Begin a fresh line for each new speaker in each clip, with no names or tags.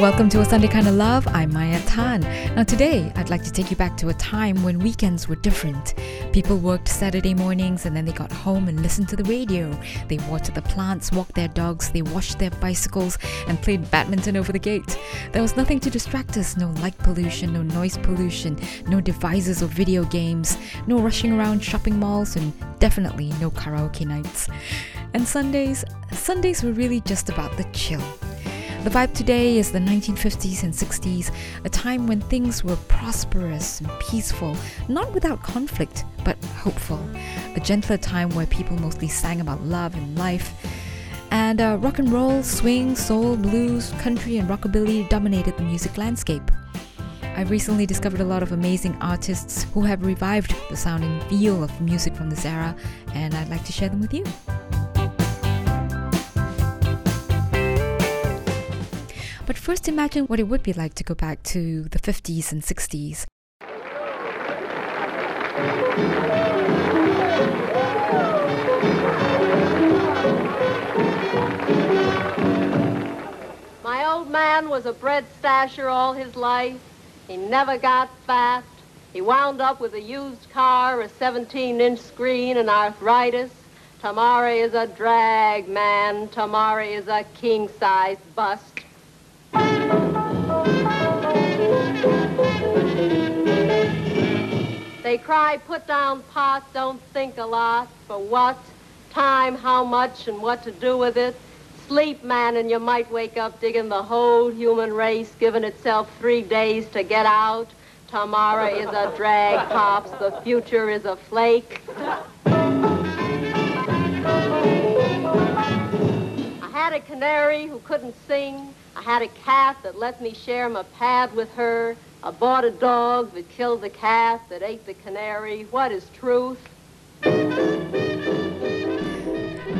Welcome to A Sunday Kind of Love. I'm Maya Tan. Now, today, I'd like to take you back to a time when weekends were different. People worked Saturday mornings and then they got home and listened to the radio. They watered the plants, walked their dogs, they washed their bicycles, and played badminton over the gate. There was nothing to distract us no light pollution, no noise pollution, no devices or video games, no rushing around shopping malls, and definitely no karaoke nights. And Sundays, Sundays were really just about the chill. The vibe today is the 1950s and 60s, a time when things were prosperous and peaceful, not without conflict, but hopeful. A gentler time where people mostly sang about love and life. And uh, rock and roll, swing, soul, blues, country, and rockabilly dominated the music landscape. I've recently discovered a lot of amazing artists who have revived the sound and feel of music from this era, and I'd like to share them with you. But first, imagine what it would be like to go back to the 50s and 60s.
My old man was a bread stasher all his life. He never got fat. He wound up with a used car, a 17-inch screen, and arthritis. Tamari is a drag, man. Tamari is a king-size bust. They cry, put down pot, don't think a lot. For what? Time, how much, and what to do with it. Sleep, man, and you might wake up digging the whole human race, giving itself three days to get out. Tomorrow is a drag, Pops. The future is a flake. I had a canary who couldn't sing. I had a cat that let me share my pad with her. I bought a dog that killed the cat that ate the canary. What is truth?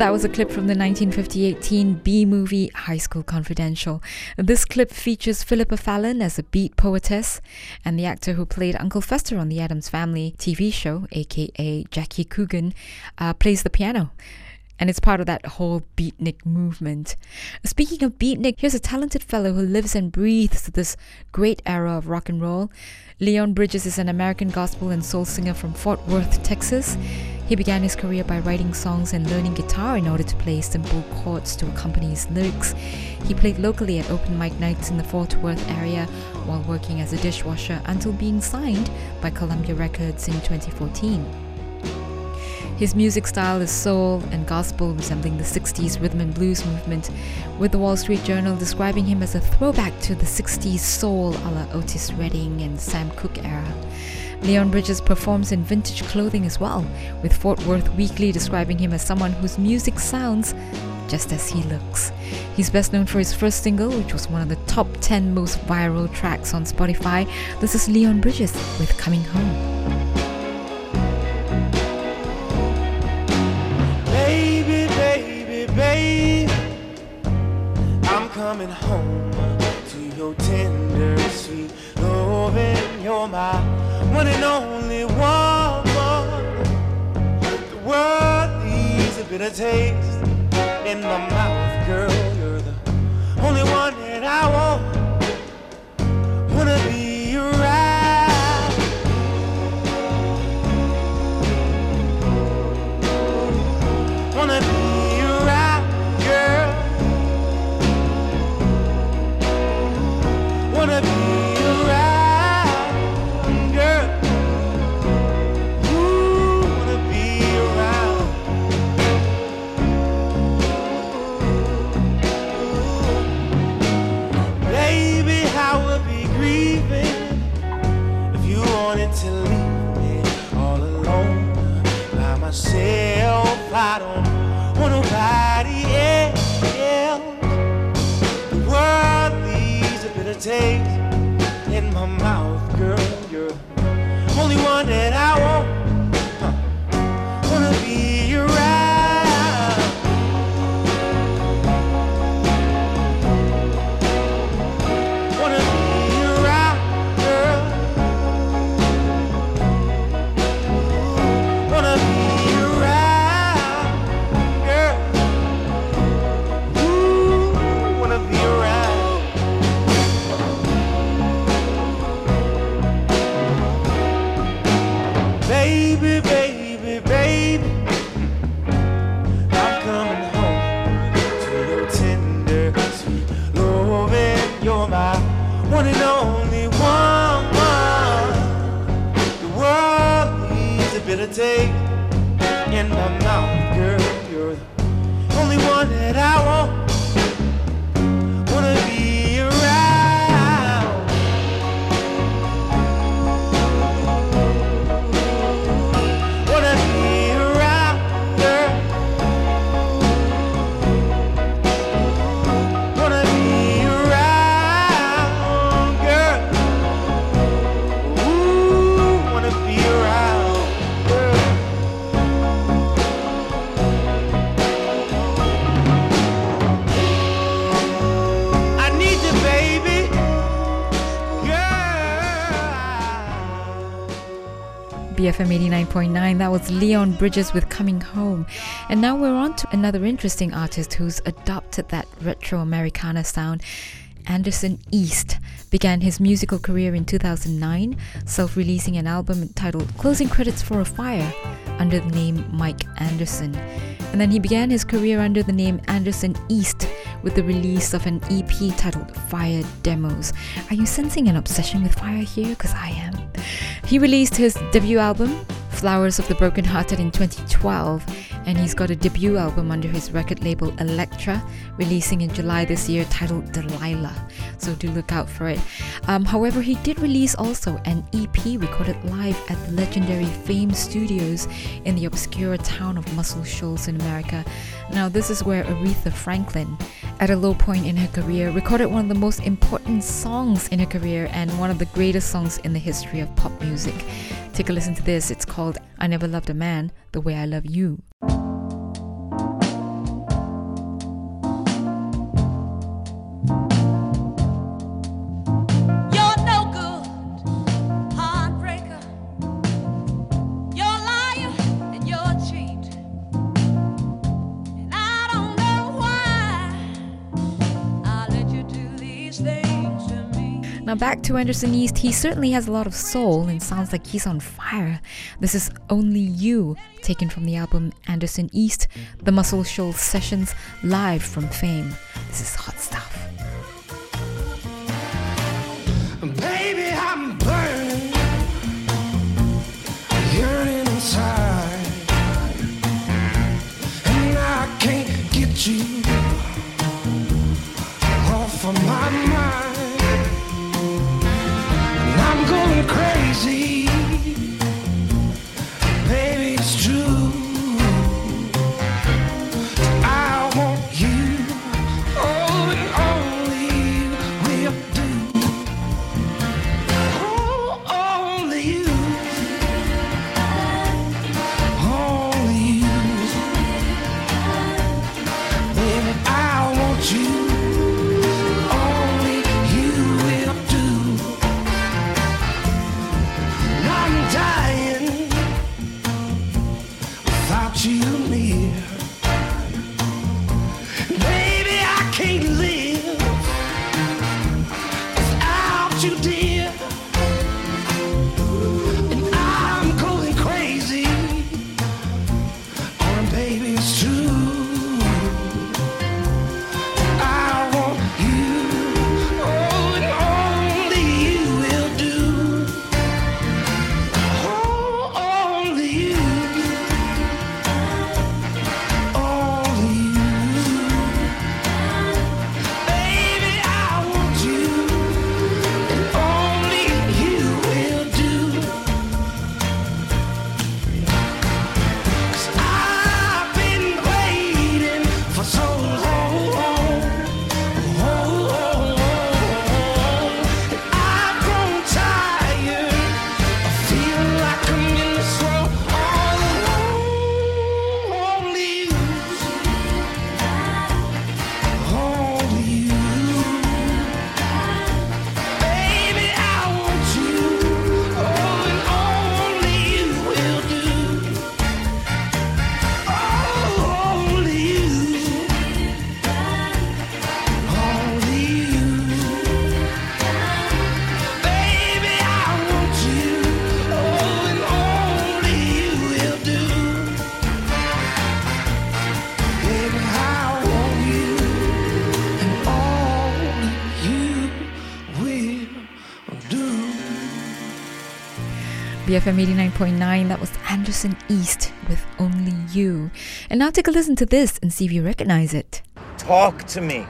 That was a clip from the 1958 teen B movie High School Confidential. This clip features Philippa Fallon as a beat poetess, and the actor who played Uncle Fester on the Addams Family TV show, aka Jackie Coogan, uh, plays the piano and it's part of that whole beatnik movement. Speaking of beatnik, here's a talented fellow who lives and breathes this great era of rock and roll. Leon Bridges is an American gospel and soul singer from Fort Worth, Texas. He began his career by writing songs and learning guitar in order to play simple chords to accompany his lyrics. He played locally at open mic nights in the Fort Worth area while working as a dishwasher until being signed by Columbia Records in 2014. His music style is soul and gospel, resembling the 60s rhythm and blues movement, with the Wall Street Journal describing him as a throwback to the 60s soul a la Otis Redding and Sam Cooke era. Leon Bridges performs in vintage clothing as well, with Fort Worth Weekly describing him as someone whose music sounds just as he looks. He's best known for his first single, which was one of the top 10 most viral tracks on Spotify. This is Leon Bridges with Coming Home.
Coming home to your tender, sweet loving. You're my one and only woman. The world leaves a bitter taste in my mouth, girl. You're the only one that I want. take
BFM 89.9. That was Leon Bridges with Coming Home. And now we're on to another interesting artist who's adopted that retro Americana sound. Anderson East began his musical career in 2009, self releasing an album entitled Closing Credits for a Fire under the name Mike Anderson. And then he began his career under the name Anderson East with the release of an EP titled Fire Demos. Are you sensing an obsession with fire here? Because I am. He released his debut album, Flowers of the Broken Hearted, in 2012, and he's got a debut album under his record label Elektra, releasing in July this year, titled Delilah. So do look out for it. Um, however, he did release also an EP recorded live at the legendary Fame Studios in the obscure town of Muscle Shoals in America. Now, this is where Aretha Franklin, at a low point in her career, recorded one of the most important songs in her career and one of the greatest songs in the history of pop music. Take a listen to this. It's called I Never Loved a Man the Way I Love You. Now, back to Anderson East, he certainly has a lot of soul and sounds like he's on fire. This is Only You, taken from the album Anderson East, the Muscle Shoals Sessions, live from Fame. This is hot stuff.
Baby, I'm burning, yearning inside, and I can't get you
BFM 89.9. That was Anderson East with Only You. And now take a listen to this and see if you recognize it.
Talk to me.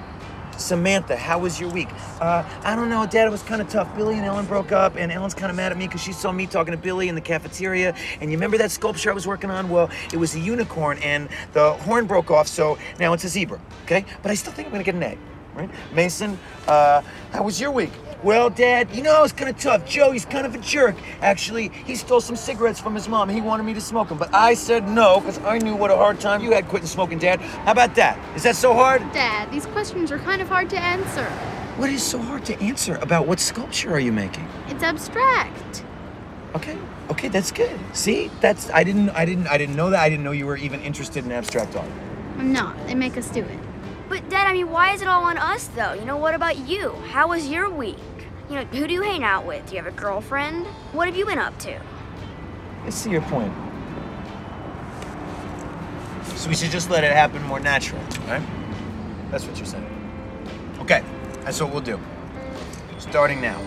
Samantha, how was your week? Uh, I don't know, Dad. It was kind of tough. Billy and Ellen broke up, and Ellen's kind of mad at me because she saw me talking to Billy in the cafeteria. And you remember that sculpture I was working on? Well, it was a unicorn, and the horn broke off, so now it's a zebra. Okay, but I still think I'm gonna get an A. Right? Mason, uh, how was your week? Well, Dad, you know, it's kind of tough. Joey's kind of a jerk. Actually, he stole some cigarettes from his mom. He wanted me to smoke them, but I said no because I knew what a hard time you had quitting smoking, Dad. How about that? Is that so hard?
Dad, these questions are kind of hard to answer.
What is so hard to answer about what sculpture are you making?
It's abstract.
Okay. Okay, that's good. See? That's I didn't I didn't I didn't know that. I didn't know you were even interested in abstract art.
I'm not. They make us do it.
But Dad, I mean, why is it all on us though? You know, what about you? How was your week? You know, who do you hang out with? Do you have a girlfriend? What have you been up to?
I see your point. So we should just let it happen more naturally, right? That's what you're saying. Okay, that's what we'll do. Starting now.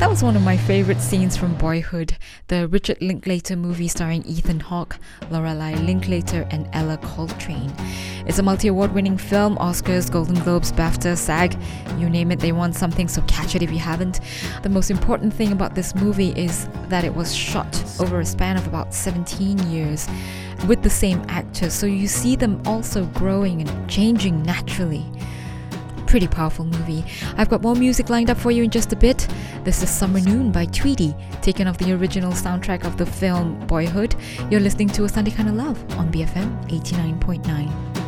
That was one of my favorite scenes from Boyhood, the Richard Linklater movie starring Ethan Hawke, Lorelei Linklater, and Ellar Coltrane. It's a multi award winning film Oscars, Golden Globes, BAFTA, SAG, you name it, they won something, so catch it if you haven't. The most important thing about this movie is that it was shot over a span of about 17 years with the same actors, so you see them also growing and changing naturally pretty powerful movie. I've got more music lined up for you in just a bit. This is Summer Noon by Tweedy, taken off the original soundtrack of the film Boyhood. You're listening to A Sunday Kind of Love on BFM 89.9.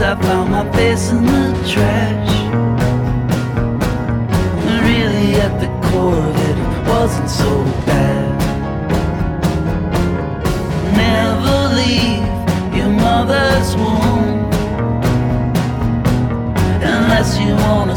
I found my face in the trash. Really, at the core of it, it wasn't so bad. Never leave your mother's womb unless you wanna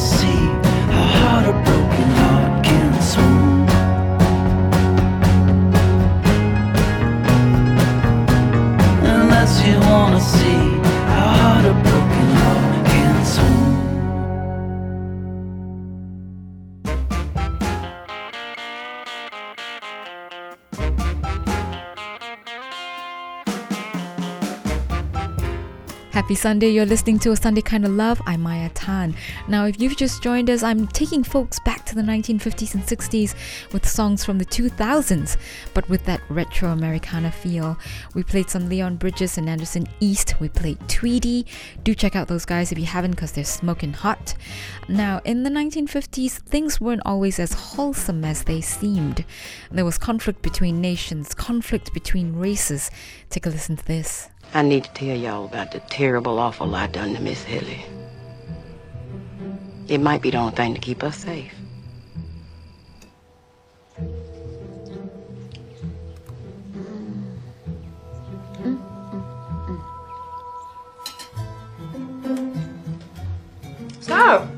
Sunday, you're listening to A Sunday Kind of Love. I'm Maya Tan. Now, if you've just joined us, I'm taking folks back to the 1950s and 60s with songs from the 2000s, but with that retro Americana feel. We played some Leon Bridges and Anderson East. We played Tweedy. Do check out those guys if you haven't, because they're smoking hot. Now, in the 1950s, things weren't always as wholesome as they seemed. There was conflict between nations, conflict between races. Take a listen to this.
I need to tell y'all about the terrible, awful I done to Miss Hilly. It might be the only thing to keep us safe.
So,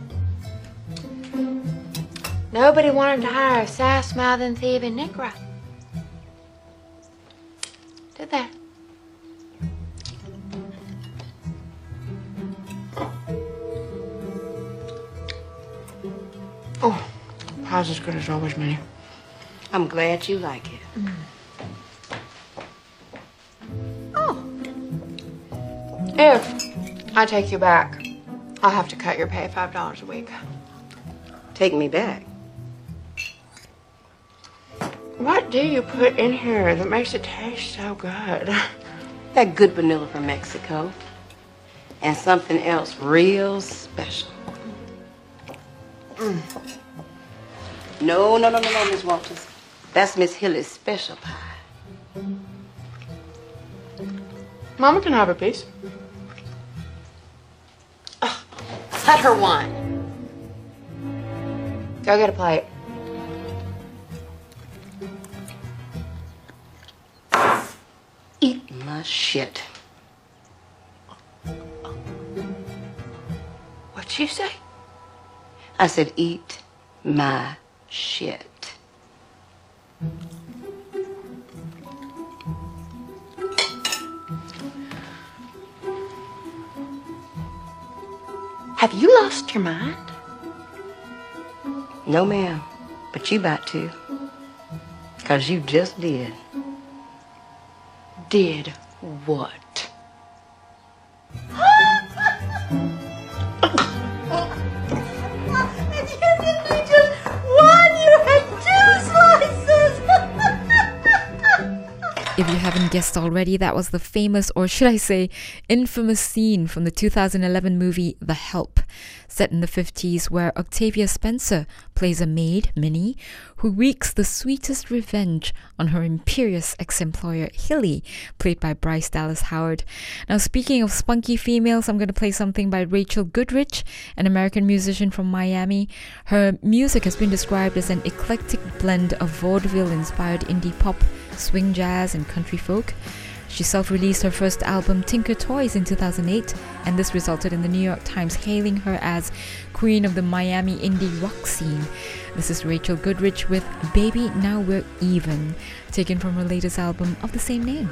nobody wanted to hire a sass mouthing thieving Negro. Pies as good as always, Minny.
I'm glad you like it.
Oh. If I take you back, I'll have to cut your pay five dollars a week.
Take me back.
What do you put in here that makes it taste so good?
That good vanilla from Mexico. And something else real special. Mm. No, no, no, no, no, Miss Walters. That's Miss Hilly's special pie.
Mama can have a piece. Ugh, let her one. Go get a plate.
Eat my shit.
What'd you say?
I said, eat my shit.
Have you lost your mind?
No, ma'am. But you about to. Because you just did.
Did what?
Guessed already, that was the famous, or should I say, infamous scene from the 2011 movie The Help, set in the 50s, where Octavia Spencer plays a maid, Minny, who wreaks the sweetest revenge on her imperious ex employer, Hilly, played by Bryce Dallas Howard. Now, speaking of spunky females, I'm going to play something by Rachel Goodrich, an American musician from Miami. Her music has been described as an eclectic blend of vaudeville inspired indie pop, swing jazz, and country folk. She self released her first album, Tinker Toys, in 2008, and this resulted in the New York Times hailing her as Queen of the Miami indie rock scene. This is Rachel Goodrich with Baby Now We're Even, taken from her latest album of the same name.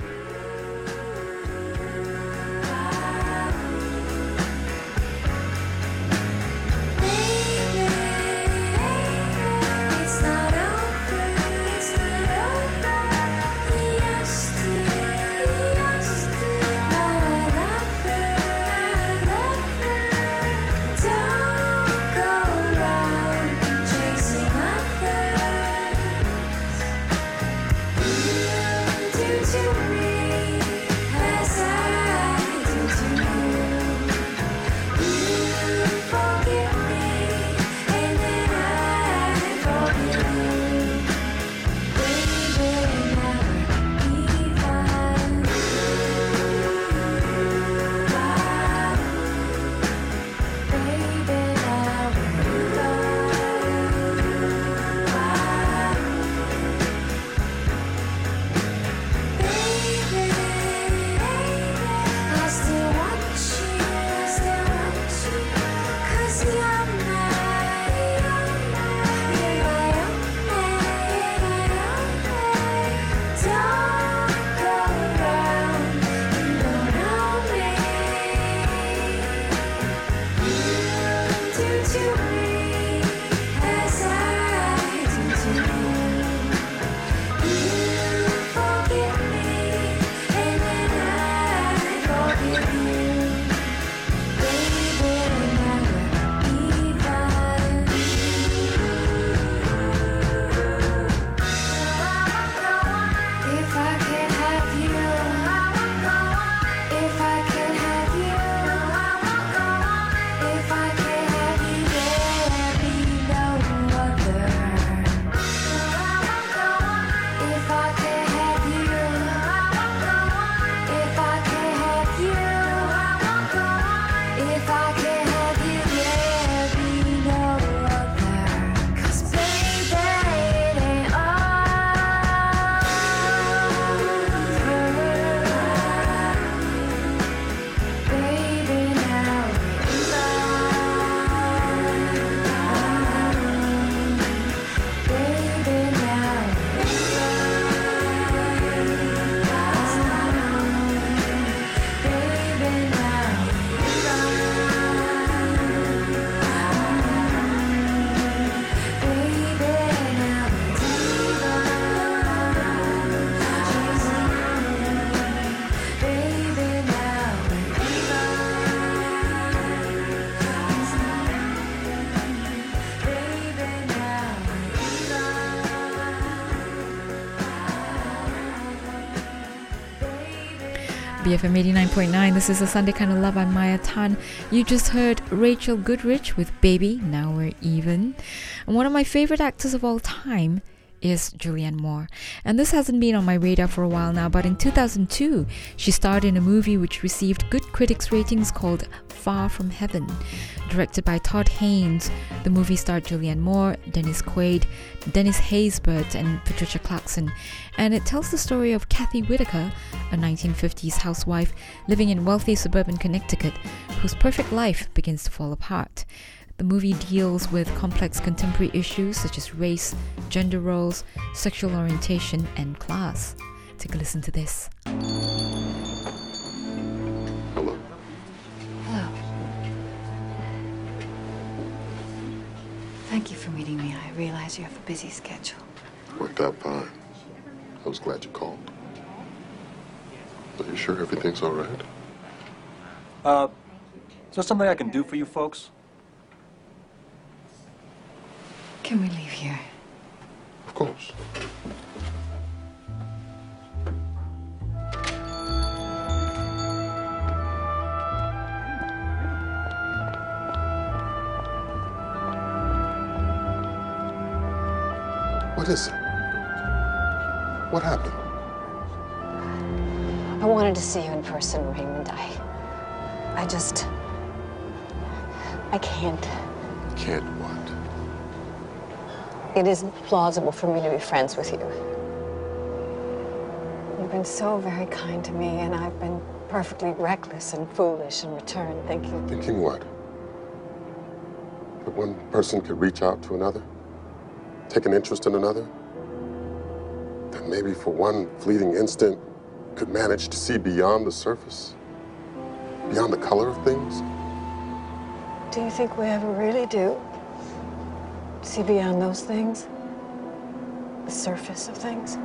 BFM 89.9. This is a Sunday Kind of Love. I'm Maya Tan. You just heard Rachel Goodrich with Baby, Now We're Even. And one of my favorite actors of all time is Julianne Moore. And this hasn't been on my radar for a while now, but in 2002, she starred in a movie which received good critics ratings called Far From Heaven. Directed by Todd Haynes, the movie starred Julianne Moore, Dennis Quaid, Dennis Haysbert, and Patricia Clarkson. And it tells the story of Kathy Whitaker, a 1950s housewife living in wealthy suburban Connecticut, whose perfect life begins to fall apart. The movie deals with complex contemporary issues such as race, gender roles, sexual orientation, and class. Take a listen to this.
Hello.
Hello. Thank you for meeting me. I realize you have a busy schedule.
Worked out fine. I was glad you called. Are you sure everything's all right?
Uh, is there something I can do for you folks?
Can we leave here?
Of course. What is it? What happened?
I wanted to see you in person, Raymond. I. I just. I can't.
Can't what?
It isn't plausible for me to be friends with you. You've been so very kind to me, and I've been perfectly reckless and foolish in return, thinking.
Thinking what? That one person could reach out to another? Take an interest in another? That maybe for one fleeting instant could manage to see beyond the surface? Beyond the color of things?
Do you think we ever really do? See beyond those things? The surface of things?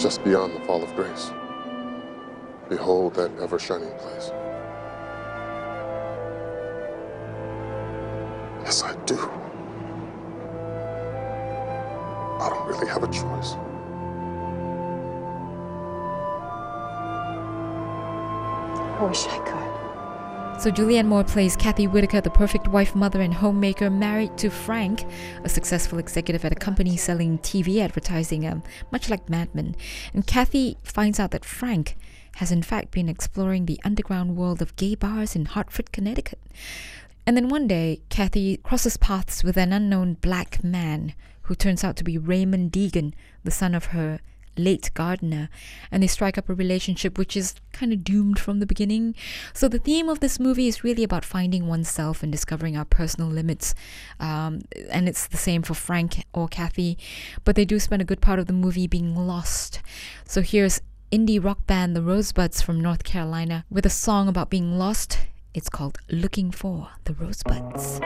Just beyond the fall of grace. Behold that ever shining place. Yes, I do. I don't really have a choice.
I wish I could.
So Julianne Moore plays Kathy Whitaker, the perfect wife, mother, and homemaker, married to Frank, a successful executive at a company selling TV advertising, um, much like Mad Men. And Kathy finds out that Frank has in fact been exploring the underground world of gay bars in Hartford, Connecticut. And then one day, Kathy crosses paths with an unknown black man who turns out to be Raymond Deagan, the son of her late gardener, and they strike up a relationship which is kind of doomed from the beginning. So the theme of this movie is really about finding oneself and discovering our personal limits. Um, and it's the same for Frank or Kathy, but they do spend a good part of the movie being lost. So here's indie rock band The Rosebuds from North Carolina with a song about being lost. It's called Looking for the Rosebuds.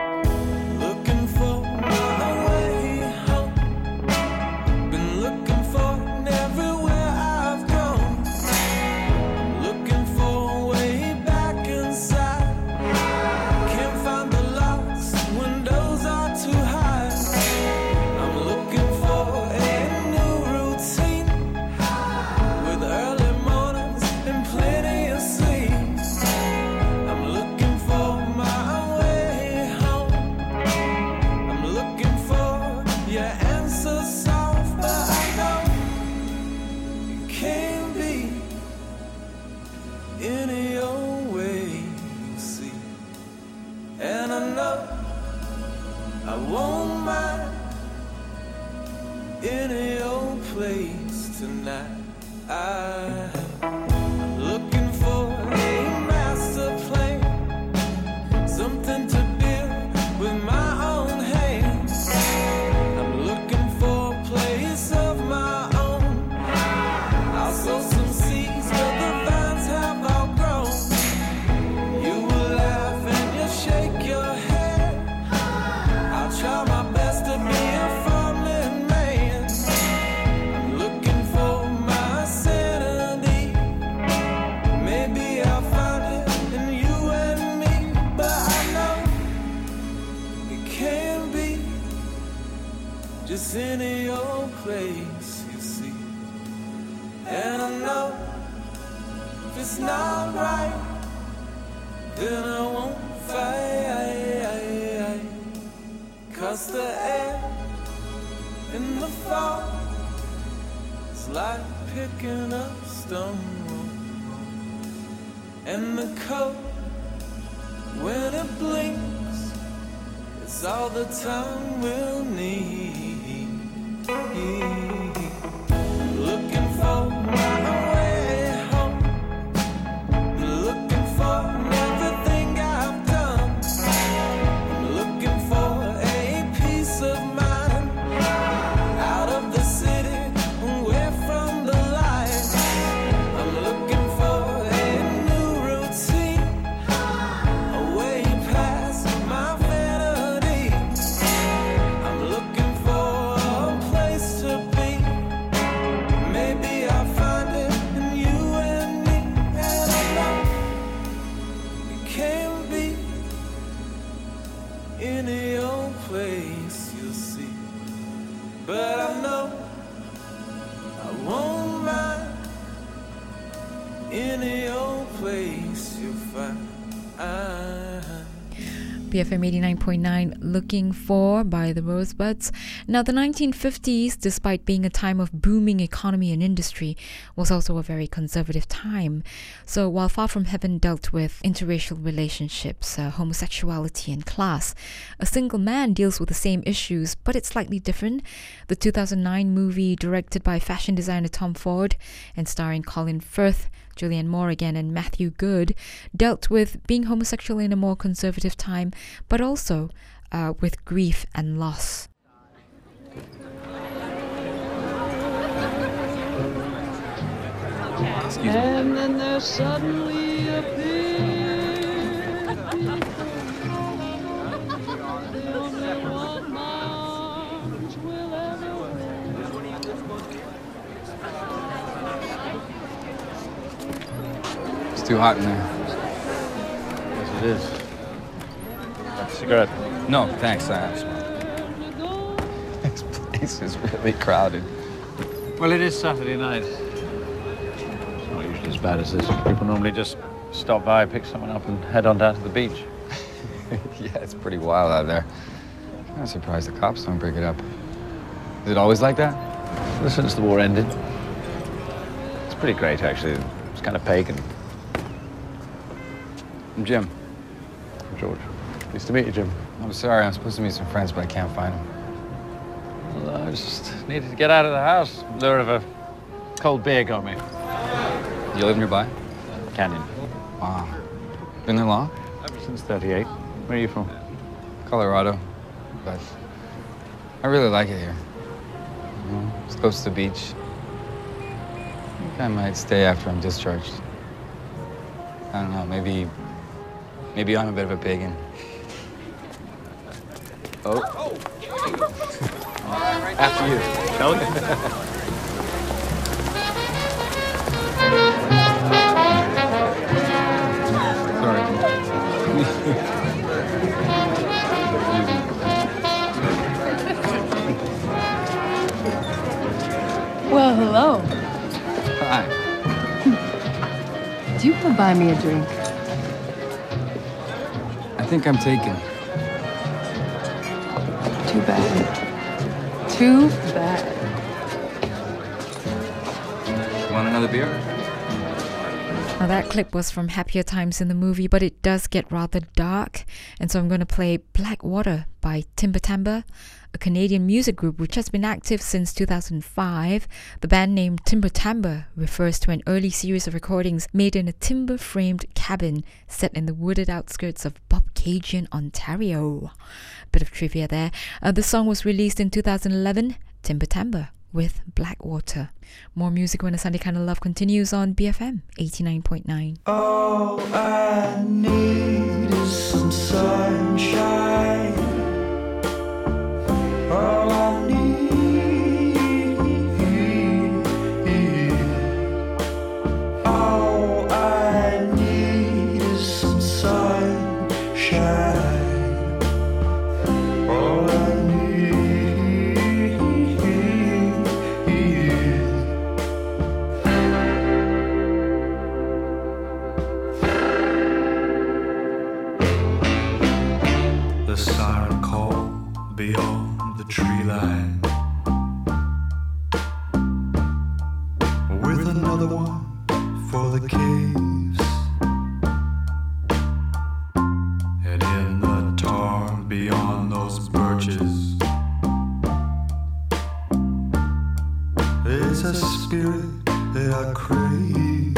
It's not right, then I won't fight. Cause the air in the fall is like picking up stone. And the coat, when it blinks, is all the time we'll need.
BFM 89.9 Looking For by the Rosebuds. Now, the 1950s, despite being a time of booming economy and industry, was also a very conservative time. So, while Far From Heaven dealt with interracial relationships, uh, homosexuality, and class, A Single Man deals with the same issues, but it's slightly different. The 2009 movie, directed by fashion designer Tom Ford and starring Colin Firth, Julianne Moore again, and Matthew Goode, dealt with being homosexual in a more conservative time, but also uh, with grief and loss.
Excuse. And then there suddenly appeared
too hot in there.
Yes, it is. A cigarette?
No, thanks. I This place is really crowded.
Well, it is Saturday night. It's not usually as bad as this. People normally just stop by, pick someone up, and head on down to the beach.
yeah, it's pretty wild out there. I'm surprised the cops don't break it up. Is it always like that?
Ever since the war ended. It's pretty great, actually. It's kind of pagan.
I'm Jim.
I'm George. Nice to meet you, Jim.
I'm sorry. I'm supposed to meet some friends, but I can't find them.
Well, I just needed to get out of the house. Lure of a cold beer got me.
You live nearby?
Canyon.
Wow. Been there long?
Ever since 38. Where are you from?
Colorado. But I really like it here. You know, it's close to the beach. I think I might stay after I'm discharged. I don't know, maybe maybe I'm a bit of a pagan. Oh. After you.
Kelly?
Well, hello.
Hi.
Do you want to buy me a drink?
I think I'm taken.
Too bad. Too bad.
Want another beer?
Now, that clip was from Happier Times in the movie, but it does get rather dark, and so I'm going to play Black Water by Timber Timbre, a Canadian music group which has been active since 2005. The band name Timber Timbre refers to an early series of recordings made in a timber framed cabin set in the wooded outskirts of Bobcaygeon, Ontario. Bit of trivia there. Uh, the song was released in 2011, Timber Timbre with Blackwater. More music when a Sunday kind of love continues on BFM 89.9.
All I need is some sunshine.
The caves. And in the tarn beyond those birches, there's a spirit that I crave.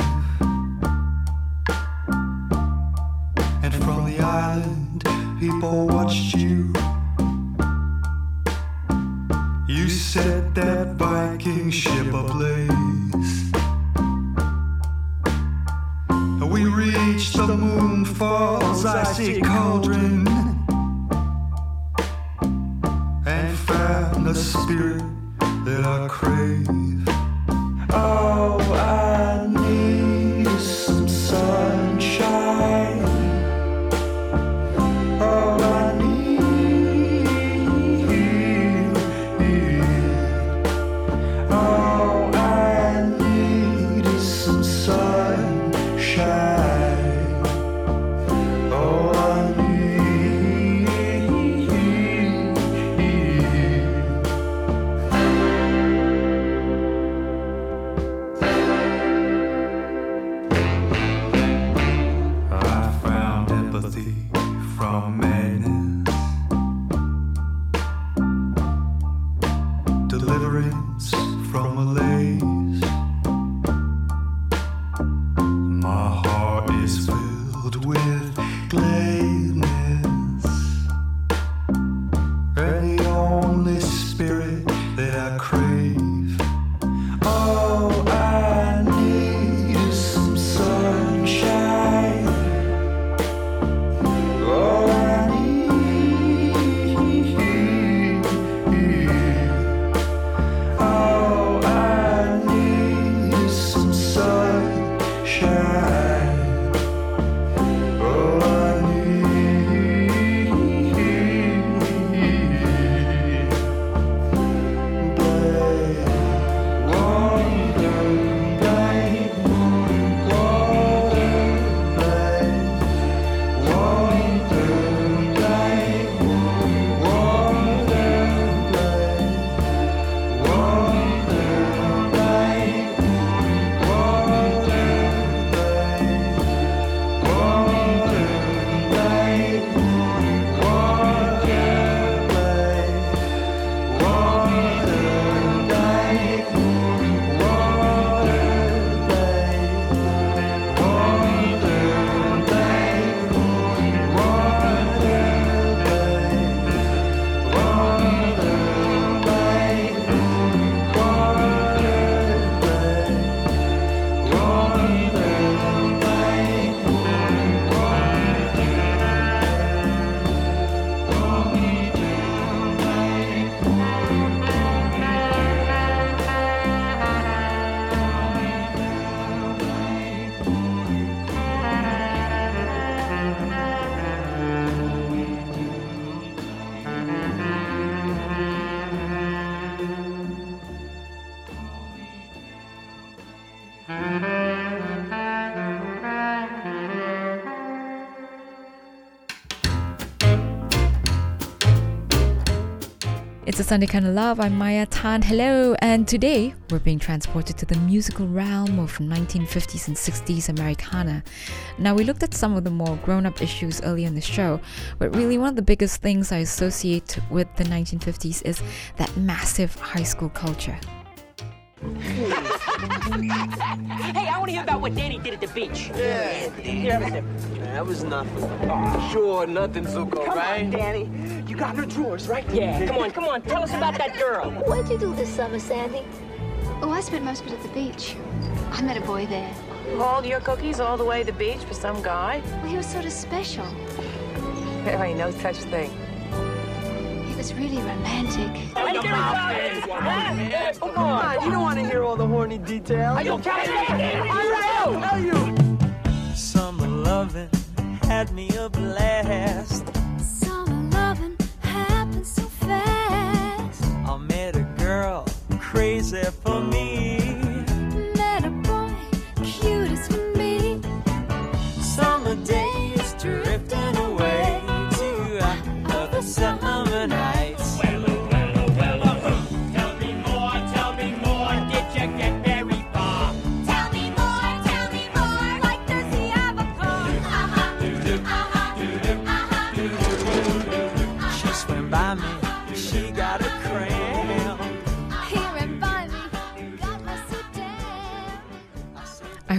And from the island, people watched you. You
Sunday kind of love. I'm Maya Tan. Hello, and today we're being transported to the musical realm of 1950s and 60s Americana. Now, we looked at some of the more grown up issues earlier in the show, but really one of the biggest things I associate with the 1950s is that massive high school culture.
hey, I want to hear about what Danny did at the beach.
Yeah,
Yeah, everything.
That was nothing. Sure, nothing, Zuko,
Come
right?
on, Danny. You got her drawers, right? Yeah. Come on, come on. Tell us about that girl.
What'd you do this summer, Sandy? Oh, I spent most of it at the beach. I met a boy there.
Hauled your cookies all the way to the beach for some guy?
Well, he was sort of special.
There ain't no such thing.
He was really romantic.
Hey, there he comes.
Come on, you don't want to hear all the horny details.
Are you kidding me?
Are you? Summer loving had me a blast.
Summer loving happened so fast.
I met a girl crazy for me.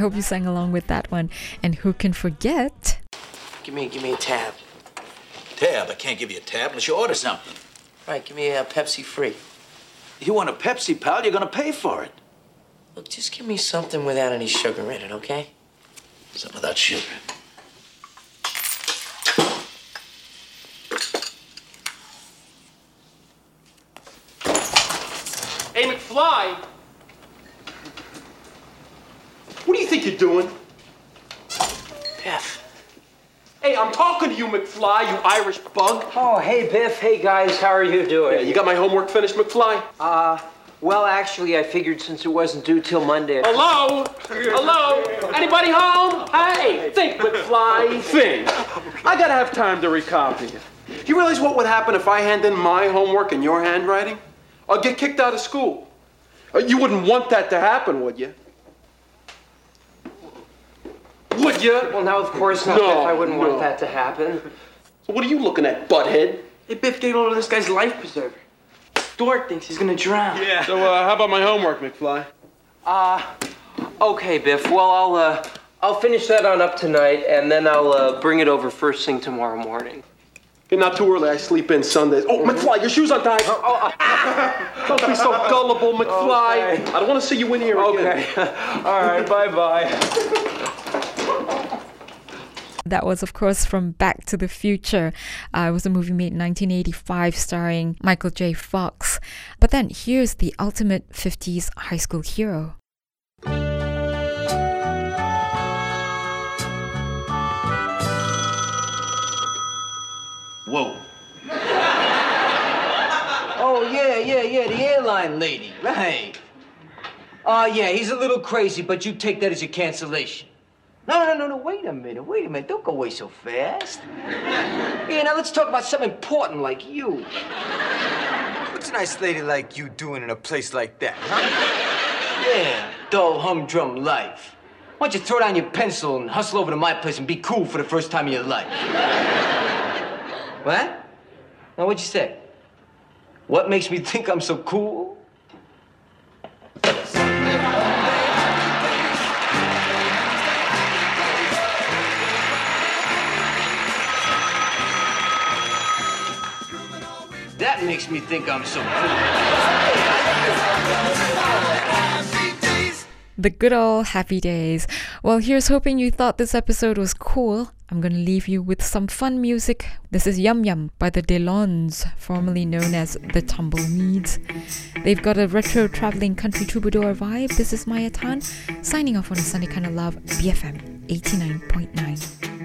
Hope you sang along with that one. And who can forget?
Give me, give me a tab.
Tab, I can't give you a tab unless you order something.
Right, give me a Pepsi free.
You want a Pepsi, pal? You're gonna pay for it.
Look, just give me something without any sugar in it, okay?
Something without sugar.
Hey, McFly! What do you think you're doing?
Biff.
Hey, I'm talking to you, McFly, you Irish bug.
Oh, hey, Biff. Hey, guys. How are you doing?
Yeah, you got my homework finished, McFly?
Uh, well, actually, I figured since it wasn't due till Monday.
Hello? Hello? Anybody home? Hey, think, McFly, think. I gotta have time to recopy it. You realize what would happen if I hand in my homework in your handwriting? I'll get kicked out of school. Uh, You wouldn't want that to happen, would you? Would you?
Well, now, of course not,
No,
Biff. I wouldn't
no.
want that to happen.
So what are you looking at, butthead?
Hey, Biff, get hold of this guy's life preserver. Dork thinks he's gonna drown.
Yeah.
So uh, how about my homework, McFly?
Uh, okay, Biff. Well, I'll, uh, I'll finish that on up tonight, and then I'll, uh, bring it over first thing tomorrow morning.
Okay, not too early. I sleep in Sundays. Oh, McFly, your shoes untied. Don't be so gullible, McFly.
Okay.
I don't want to see you in here again.
Okay. All right, bye-bye.
That was, of course, from Back to the Future. Uh, it was a movie made in 1985 starring Michael J. Fox. But then here's the ultimate 50s high school hero.
Whoa. oh, yeah, yeah, yeah, the airline lady, right. Oh, yeah, he's a little crazy, but you take that as your cancellation. No, no, no, no, wait a minute, wait a minute. Don't go away so fast. Yeah, now let's talk about something important like you.
What's a nice lady like you doing in a place like that, huh?
Yeah, dull, humdrum life. Why don't you throw down your pencil and hustle over to my place and be cool for the first time in your life? what? Now, what'd you say? What makes me think I'm so cool? Makes me think I'm so cool.
The good old happy days. Well, here's hoping you thought this episode was cool. I'm gonna leave you with some fun music. This is Yum Yum by the Delons, formerly known as the Tumbleweeds. They've got a retro traveling country troubadour vibe. This is Maya Tan, signing off on a Sunday Kind of Love, BFM 89.9.